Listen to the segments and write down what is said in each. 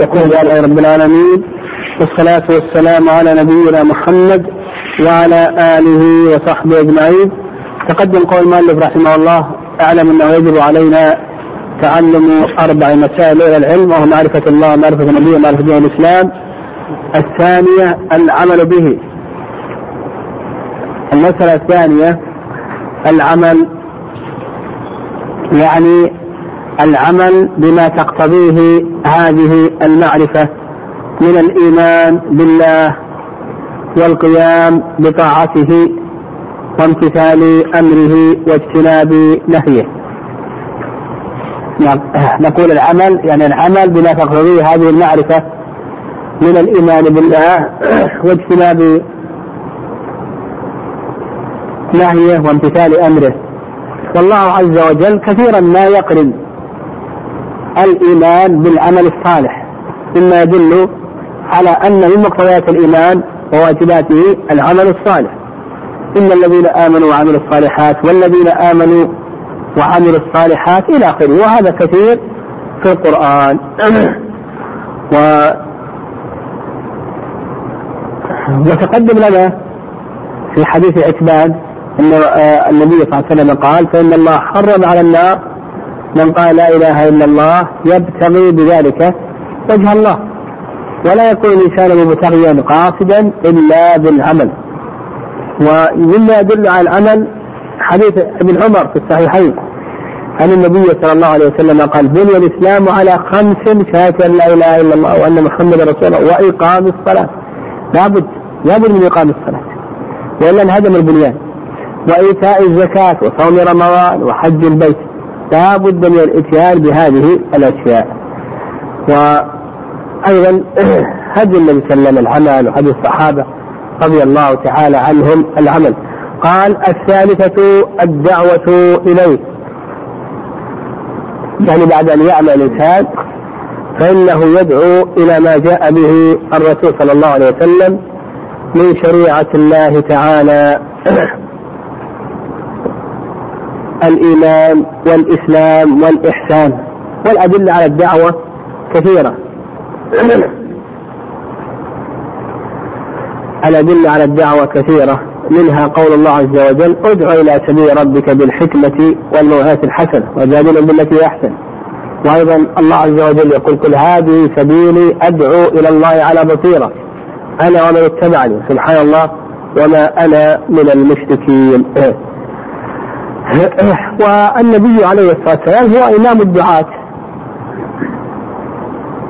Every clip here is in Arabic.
يقول لله رب العالمين والصلاة والسلام على نبينا محمد وعلى آله وصحبه أجمعين. تقدم قول المؤلف رحمه الله أعلم أنه يجب علينا تعلم أربع مسائل العلم وهو معرفة الله ومعرفة النبي ومعرفة دين الإسلام. الثانية العمل به. المسألة الثانية العمل يعني العمل بما تقتضيه هذه المعرفة من الإيمان بالله والقيام بطاعته وامتثال أمره واجتناب نهيه. نعم. نقول العمل يعني العمل بما تقتضيه هذه المعرفة من الإيمان بالله واجتناب نهيه وامتثال أمره. والله عز وجل كثيرا ما يقرن الإيمان بالعمل الصالح. مما يدل على أن من مقتضيات الإيمان وواجباته العمل الصالح. إن الذين آمنوا وعملوا الصالحات والذين آمنوا وعملوا الصالحات إلى آخره وهذا كثير في القرآن. و وتقدم لنا في حديث عتبان أن النبي صلى الله عليه وسلم قال فإن الله حرم على النار من قال لا إله إلا الله يبتغي بذلك وجه الله. ولا يكون الإنسان مبتغيا قاصدا إلا بالعمل. ومما يدل على العمل حديث ابن عمر في الصحيحين عن النبي صلى الله عليه وسلم قال بني الإسلام على خمس شهادة أن لا إله إلا الله وأن محمدا رسول الله وإقام الصلاة. لابد لابد من إقام الصلاة. وإلا انهدم البنيان. وإيتاء الزكاة وصوم رمضان وحج البيت. لا بد من الاتيان بهذه الأشياء. وأيضا هدي النبي صلى الله عليه وسلم العمل وهدي الصحابة رضي الله تعالى عنهم العمل. قال الثالثة الدعوة إليه. يعني بعد أن يعمل الإنسان فإنه يدعو إلى ما جاء به الرسول صلى الله عليه وسلم من شريعة الله تعالى. الإيمان والإسلام والإحسان والأدلة على الدعوة كثيرة. الأدلة على الدعوة كثيرة منها قول الله عز وجل ادع إلى سبيل ربك بالحكمة والموعظة الحسنة وجادلهم بالتي أحسن. وأيضا الله عز وجل يقول كل هذه سبيلي أدعو إلى الله على بصيرة أنا ومن اتبعني سبحان الله وما أنا من المشركين. والنبي عليه الصلاة والسلام هو إمام الدعاة.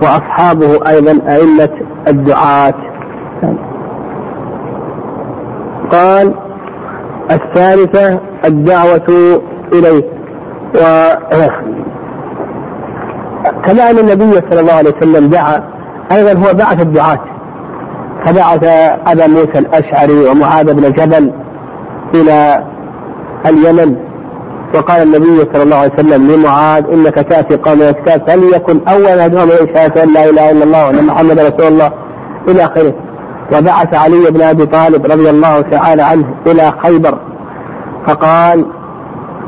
وأصحابه أيضا أئمة الدعاة. قال الثالثة الدعوة إليه. و كما أن النبي صلى الله عليه وسلم دعا. أيضا هو بعث الدعاة. فبعث أبا موسى الأشعري ومعاذ بن جبل إلى اليمن. وقال النبي صلى الله عليه وسلم لمعاذ إنك تأتي قوم الكتاب فليكن أول إلى شهادة أن لا إله إلا الله وأن محمدا رسول الله إلى آخره. وبعث علي بن أبي طالب رضي الله تعالى عنه إلى خيبر. فقال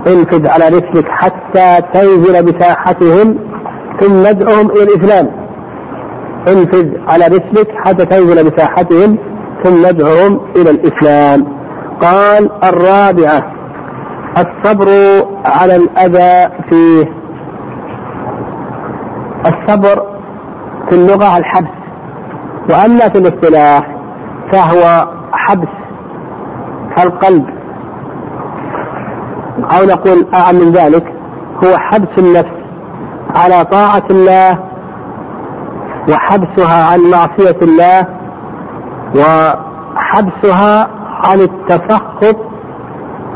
انفذ على رسلك حتى تنزل بساحتهم ثم ادعهم إلى الإسلام. انفذ على رسلك حتى تنزل بساحتهم ثم ادعهم إلى الإسلام. قال الرابعة الصبر على الأذى فيه. الصبر في اللغة الحبس وأما في الاصطلاح فهو حبس القلب أو نقول أعم من ذلك هو حبس النفس على طاعة الله وحبسها عن معصية الله وحبسها عن التسخط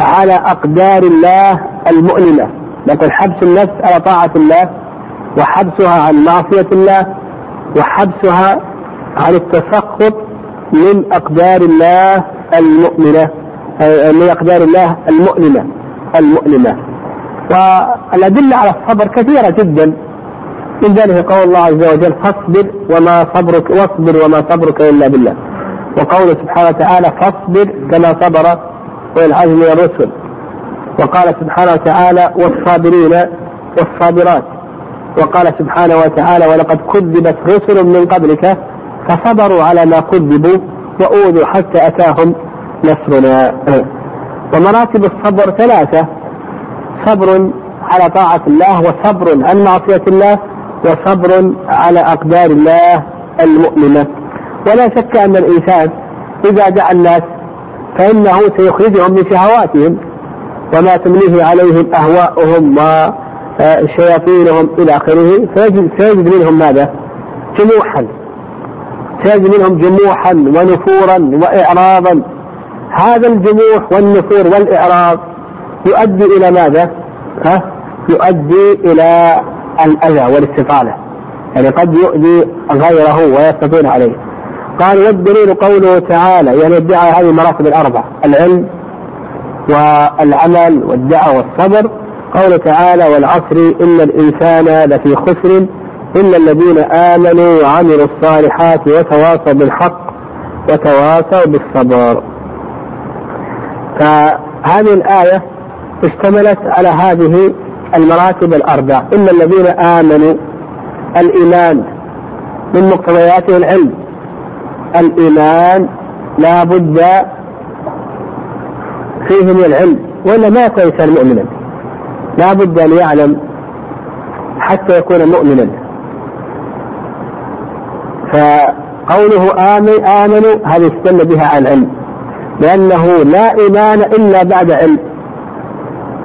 على أقدار الله المؤلمة لكن حبس النفس على طاعة الله وحبسها عن معصية الله وحبسها عن التسخط من أقدار الله المؤمنة من أقدار الله المؤلمة المؤلمة والأدلة على الصبر كثيرة جدا. من ذلك قول الله عز وجل فاصبر وما صبرك واصبر وما صبرك إلا بالله. وقوله سبحانه وتعالى فاصبر كما صبر والعزم من الرسل. وقال سبحانه وتعالى والصابرين والصابرات. وقال سبحانه وتعالى ولقد كذبت رسل من قبلك فصبروا على ما كذبوا وأوذوا حتى أتاهم نصرنا. ومراتب الصبر ثلاثة صبر على طاعة الله وصبر عن معصية الله وصبر على أقدار الله المؤلمة ولا شك أن الإنسان إذا دعا الناس فإنه سيخرجهم من شهواتهم وما تمليه عليهم أهواؤهم وشياطينهم إلى آخره فيجد, سيجد منهم ماذا؟ جموحا سيجد منهم جموحا ونفورا وإعراضا هذا الجموح والنفور والإعراض يؤدي إلى ماذا؟ ها؟ يؤدي إلى الأذى والاستطالة يعني قد يؤذي غيره ويستطيل عليه قال والدليل قوله تعالى يعني ادعى هذه المراتب الأربع العلم والعمل والدعوة والصبر. قوله تعالى والعصر إن الإنسان لفي خسر إلا الذين آمنوا وعملوا الصالحات وتواصوا بالحق وتواصوا بالصبر. فهذه الآية اشتملت على هذه المراتب الأربع إلا الذين آمنوا الإيمان من مقتضياته العلم. الإيمان لا بد فيه من العلم وإلا ما يكون الإنسان مؤمنا. لا بد أن يعلم حتى يكون مؤمنا. فقوله آمن آمنوا هذه استدل بها على العلم. لأنه لا إيمان إلا بعد علم.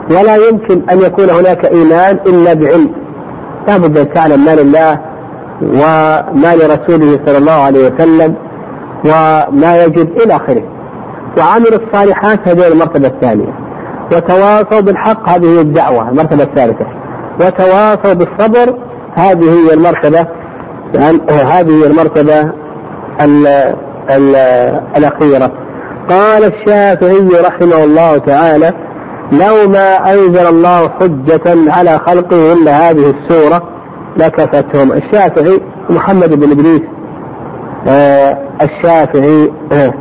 ولا يمكن أن يكون هناك إيمان إلا بعلم. لا بد أن تعلم ما لله وما لرسوله صلى الله عليه وسلم. وما يجب إلى آخره. وعملوا الصالحات هذه المرتبة الثانية. وتواصوا بالحق هذه هي الدعوة المرتبة الثالثة. وتواصوا بالصبر هذه هي المرتبة هذه هي المرتبة ال ال الأخيرة. قال الشافعي رحمه الله تعالى لو ما أنزل الله حجة على خلقه إلا هذه السورة لكفتهم. الشافعي محمد بن إدريس الشافعي آه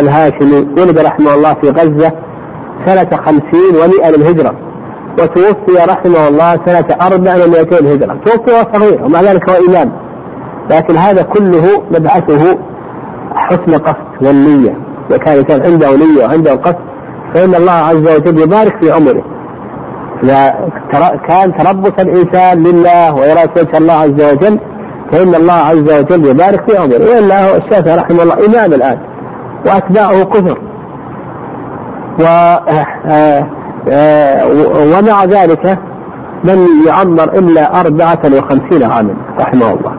الهاشمي ولد رحمه الله في غزة سنة خمسين ومئة للهجرة وتوفي رحمه الله سنة أربع ومئتين هجرة. توفي وهو صغير ومع ذلك هو إمام. لكن هذا كله مبعثه حسن قصد والنية. إذا كان الإنسان عنده نية وعنده قصد فإن الله عز وجل يبارك في عمره. إذا كان تربص الإنسان لله ويرى وجه الله عز وجل فإن الله عز وجل يبارك في عمره. وإلا هو الشافعي رحمه الله إمام الآن. وأتباعه كثر و آه، آه، ومع ذلك لم يعمر إلا أربعة وخمسين عاما رحمه الله.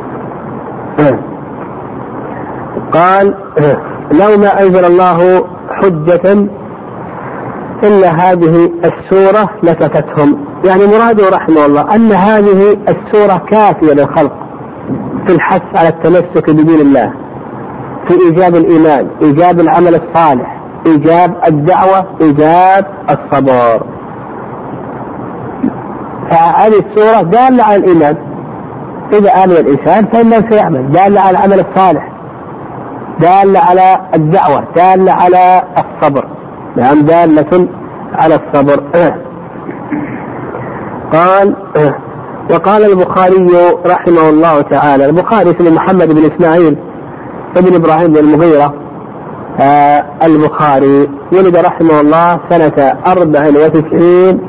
قال لو ما أنزل الله حجة إلا هذه السورة لكفتهم يعني مراده رحمه الله أن هذه السورة كافية للخلق. في الحث على التمسك بدين الله في إيجاب الإيمان إيجاب العمل الصالح إيجاب الدعوة إيجاب الصبر. فهذه السورة دالة على الإيمان. إذا آمن الإنسان فإنه سيعمل. دالة على العمل الصالح. دالة على الدعوة. دالة على الصبر. نعم دالة على الصبر. قال وقال البخاري رحمه الله تعالى البخاري اسمه محمد بن إسماعيل ابن إبراهيم بن المغيرة آه البخاري ولد رحمه الله سنة أربع وتسعين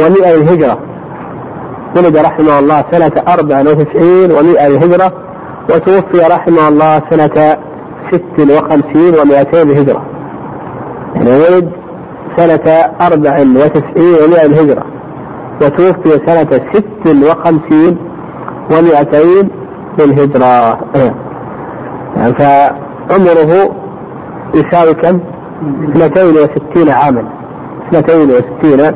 ومئة الهجرة ولد رحمه الله سنة أربع وتسعين ومئة الهجرة وتوفي رحمه الله سنة ست وخمسين ومئتين الهجرة يعني ولد سنة أربع وتسعين ومئة الهجرة وتوفي سنة ست وخمسين ومئتين للهجرة. يعني فعمره يساوي كم؟ اثنتين وستين عاما. اثنتين وستين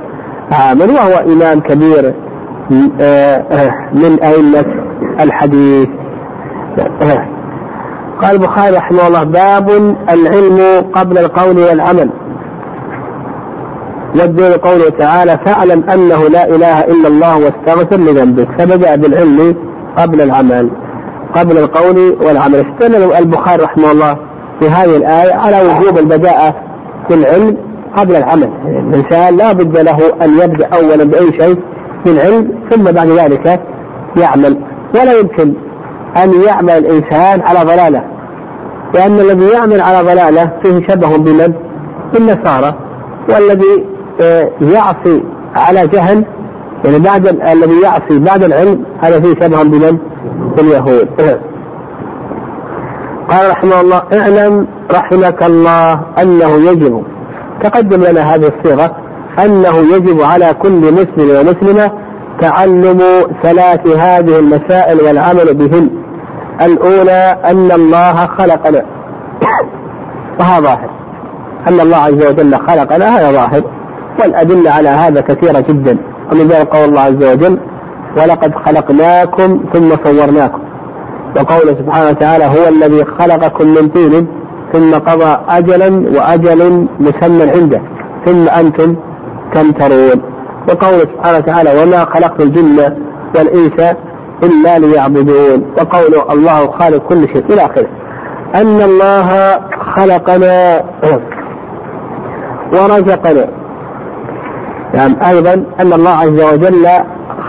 عاما وهو إمام كبير من أئمة الحديث. قال البخاري رحمه الله باب العلم قبل القول والعمل. والدين قوله تعالى فاعلم أنه لا إله إلا الله واستغفر لذنبك. فبدأ بالعلم قبل العمل قبل القول والعمل. استدل البخاري رحمه الله في هذه الآية على وجوب البداءة في العلم قبل العمل. الإنسان لا بد له أن يبدأ اولا بأي شيء من علم ثم بعد ذلك يعمل. ولا يمكن أن يعمل الإنسان على ضلالة لأن الذي يعمل على ضلالة فيه شبه بمن؟ بالنصارى والذي يعصي على جهل يعني بعد الذي يعصي بعد العلم هذا فيه شبه بمن؟ باليهود قال رحمه الله اعلم رحمك الله أنه يجب تقدم لنا هذه الصيغة أنه يجب على كل مسلم ومسلمة تعلم ثلاث هذه المسائل والعمل بهن. الأولى أن الله خلقنا. وهذا ظاهر. أن الله عز وجل خلقنا هذا ظاهر. والادله على هذا كثيرة جدا. ومن ذلك قول الله عز وجل ولقد خلقناكم ثم صورناكم وقوله سبحانه وتعالى هو الذي خلقكم من طين ثم قضى أجلا وأجل مسمى عنده ثم أنتم تمترون وقوله سبحانه وتعالى وما خلقت الجن والإنس إلا ليعبدون وقوله الله خالق كل شيء إلى آخره. أن الله خلقنا ورزقنا يعني أيضا أن الله عز وجل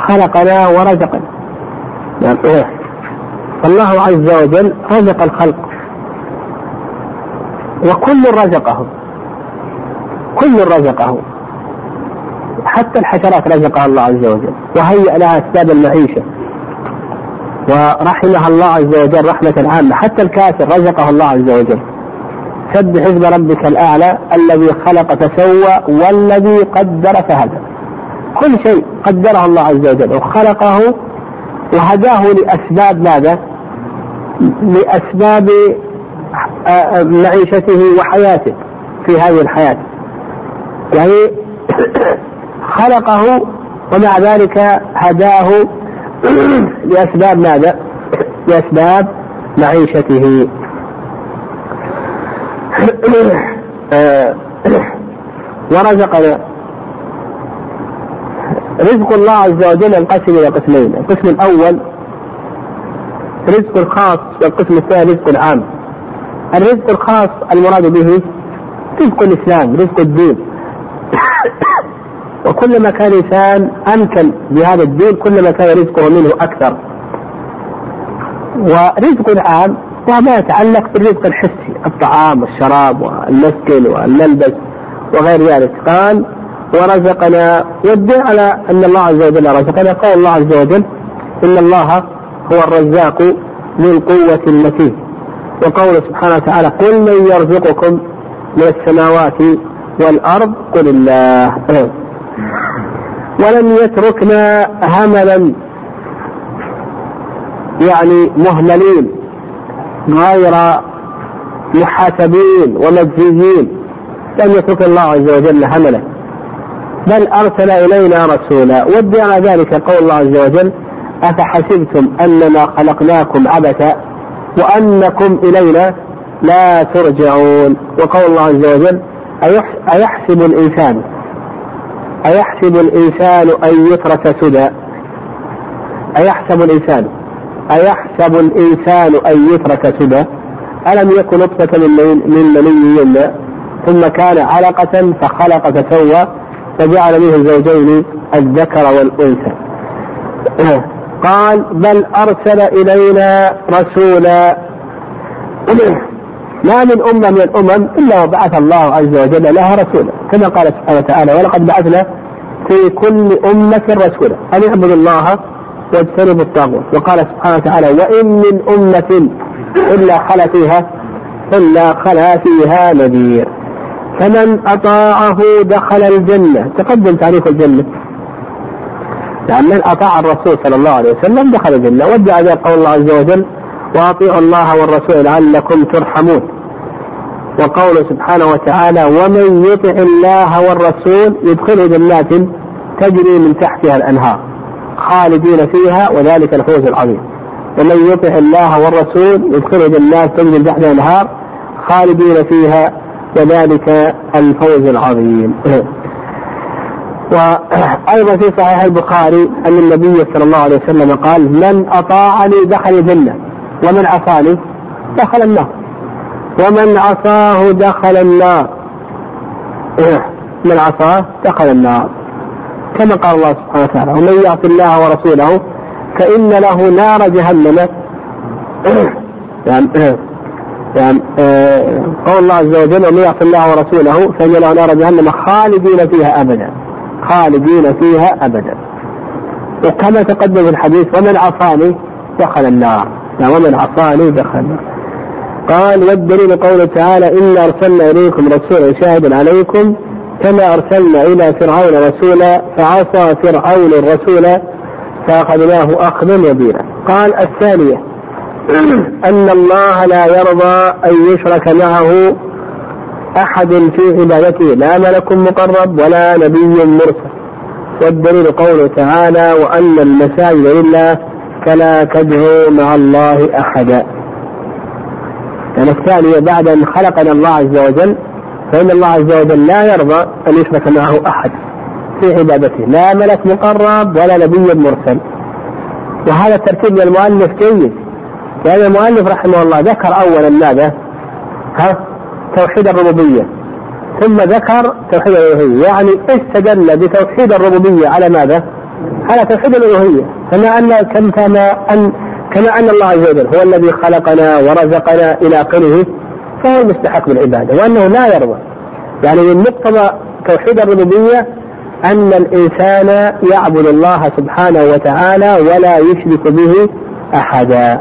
خلقنا ورزقنا. يعني فالله عز وجل رزق الخلق. وكل رزقه كل رزقه حتى الحشرات رزقها الله عز وجل. وهيأ لها أسباب المعيشة. ورحمها الله عز وجل رحمة عامة. حتى الكافر رزقه الله عز وجل. سبح حزب ربك الأعلى الذي خلق فسوى والذي قدر فهدى كل شيء قدره الله عز وجل وخلقه وهداه لأسباب ماذا؟ لأسباب آه، آه، معيشته وحياته في هذه الحياة يعني خلقه ومع ذلك هداه لأسباب ماذا؟ لأسباب معيشته ورزقنا رزق الله عز وجل ينقسم إلى قسمين القسم الأول رزق الخاص والقسم الثاني رزق عام الرزق الخاص المراد به رزق الإسلام رزق الدين. وكلما كان الإنسان أمكن بهذا الدين كلما كان رزقه منه أكثر. ورزق العام ما يتعلق بالرزق الحسي. الطعام والشراب والمسكن والملبس وغير ذلك. قال ورزقنا يدل على أن الله عز وجل رزقنا. قول الله عز وجل إن الله هو الرزاق ذو القوة المتين. وقول سبحانه وتعالى قل من يرزقكم من السماوات والأرض قل الله. ولم يتركنا هملا يعني مهملين. غير محاسبين ومجزيين لم يترك الله عز وجل هملا بل أرسل إلينا رسولا. ودي على ذلك قول الله عز وجل أفحسبتم أنما خلقناكم عبثا وأنكم إلينا لا ترجعون؟ وقول الله عز وجل أيحسب الإنسان؟ أيحسب الإنسان أن يترك سدى؟ أيحسب الإنسان؟ أيحسب الإنسان أن يترك سدى ألم يكن نطفة من من مني يمنى ثم كان علقة فخلق فسوى فجعل منه الزوجين الذكر والأنثى. قال بل أرسل إلينا رسولا. ما من أمة من الأمم إلا وبعث الله عز وجل لها رسولا. كما قال سبحانه وتعالى ولقد بعثنا في كل أمة رسولا. أن اعبدوا الله واجتنبوا الطاغوت. وقال سبحانه وتعالى وإن من أمة إلا خلا فيها إلا خلا فيها نذير. فمن أطاعه دخل الجنة. تقدم تعريف الجنة. يعني من أطاع الرسول صلى الله عليه وسلم دخل الجنة. ودع ذلك قول الله عز وجل وأطيعوا الله والرسول لعلكم ترحمون. وقوله سبحانه وتعالى ومن يطع الله والرسول يدخله جنات تجري من تحتها الأنهار. خالدين فيها وذلك الفوز العظيم. ومن يطع الله والرسول يدخله جنات تجري من تحتها الأنهار خالدين فيها وذلك الفوز العظيم. وأيضا في صحيح البخاري أن النبي صلى الله عليه وسلم قال من أطاعني دخل الجنة ومن عصاني دخل النار ومن عصاه دخل النار. من عصاه دخل النار. كما قال الله سبحانه وتعالى ومن يعص الله ورسوله فإن له نار جهنم. يعني يعني قول الله عز وجل ومن يعص الله ورسوله فإن له نار جهنم خالدين فيها أبدا خالدين فيها أبدا. وكما تقدم في الحديث ومن عصاني دخل النار. يعني ومن عصاني دخل النار. قال والدليل قوله تعالى إنا أرسلنا إليكم رسولا شاهدا عليكم كما أرسلنا إلى فرعون رسولا فعصى فرعون الرسول فأخذناه أخذا وبيلا قال الثانية أن الله لا يرضى أن يشرك معه أحد في عبادته. لا ملك مقرب ولا نبي مرسل. والدليل قوله تعالى وأن المساجد لله فلا تدعوا مع الله أحدا. يعني الثانية بعد أن خلقنا الله عز وجل فإن الله عز وجل لا يرضى أن يشرك معه أحد في عبادته. لا ملك مقرب ولا نبي مرسل. وهذا الترتيب من المؤلف جيد. لأن المؤلف رحمه الله ذكر أولا ماذا؟ ها؟ توحيد الربوبية. ثم ذكر توحيد الألوهية. يعني استدل بتوحيد الربوبية على ماذا؟ على توحيد الألوهية. كما أن كما أن كما أن الله عز وجل هو الذي خلقنا ورزقنا إلى آخره. فهو المستحق بالعبادة وأنه لا يرضى يعني من مقتضى توحيد الربوبية أن الإنسان يعبد الله سبحانه وتعالى ولا يشرك به أحدا.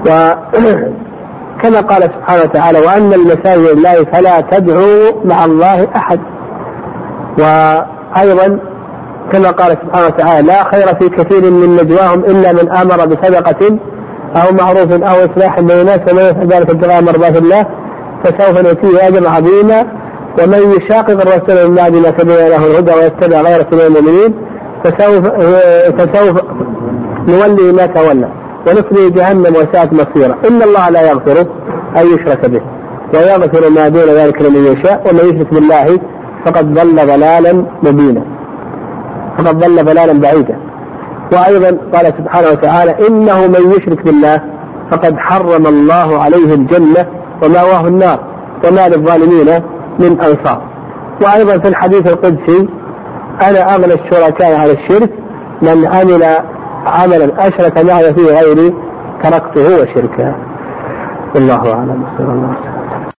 وكما قال سبحانه وتعالى وأن المساجد لله فلا تدعوا مع الله أحد. وأيضا كما قال سبحانه وتعالى لا خير في كثير من نجواهم إلا من آمر بصدقة أو معروف أو إصلاح بين الناس ومن يفعل ذلك ابتغاء مرضات الله فسوف نؤتيه أجرا عظيما. ومن يشاقق الرسول من بعد ما تبين له الهدى ويتبع غير سبيل المؤمنين فسوف فسوف نولي ما تولى ونصلي جهنم وساءت مصيرا. إن الله لا يغفر أن يشرك به ويغفر ما دون ذلك لمن يشاء ومن يشرك بالله فقد ضل ضلالا مبينا. فقد ضل ضلالا بعيدا. وأيضا قال سبحانه وتعالى إنه من يشرك بالله فقد حرم الله عليه الجنة ومأواه النار وما للظالمين من أنصار. وأيضا في الحديث القدسي أنا أغنى الشركاء على الشرك من عمل عملا أشرك معي فيه غيري تركته وشركه. والله أعلم. صلى الله عليه وسلم.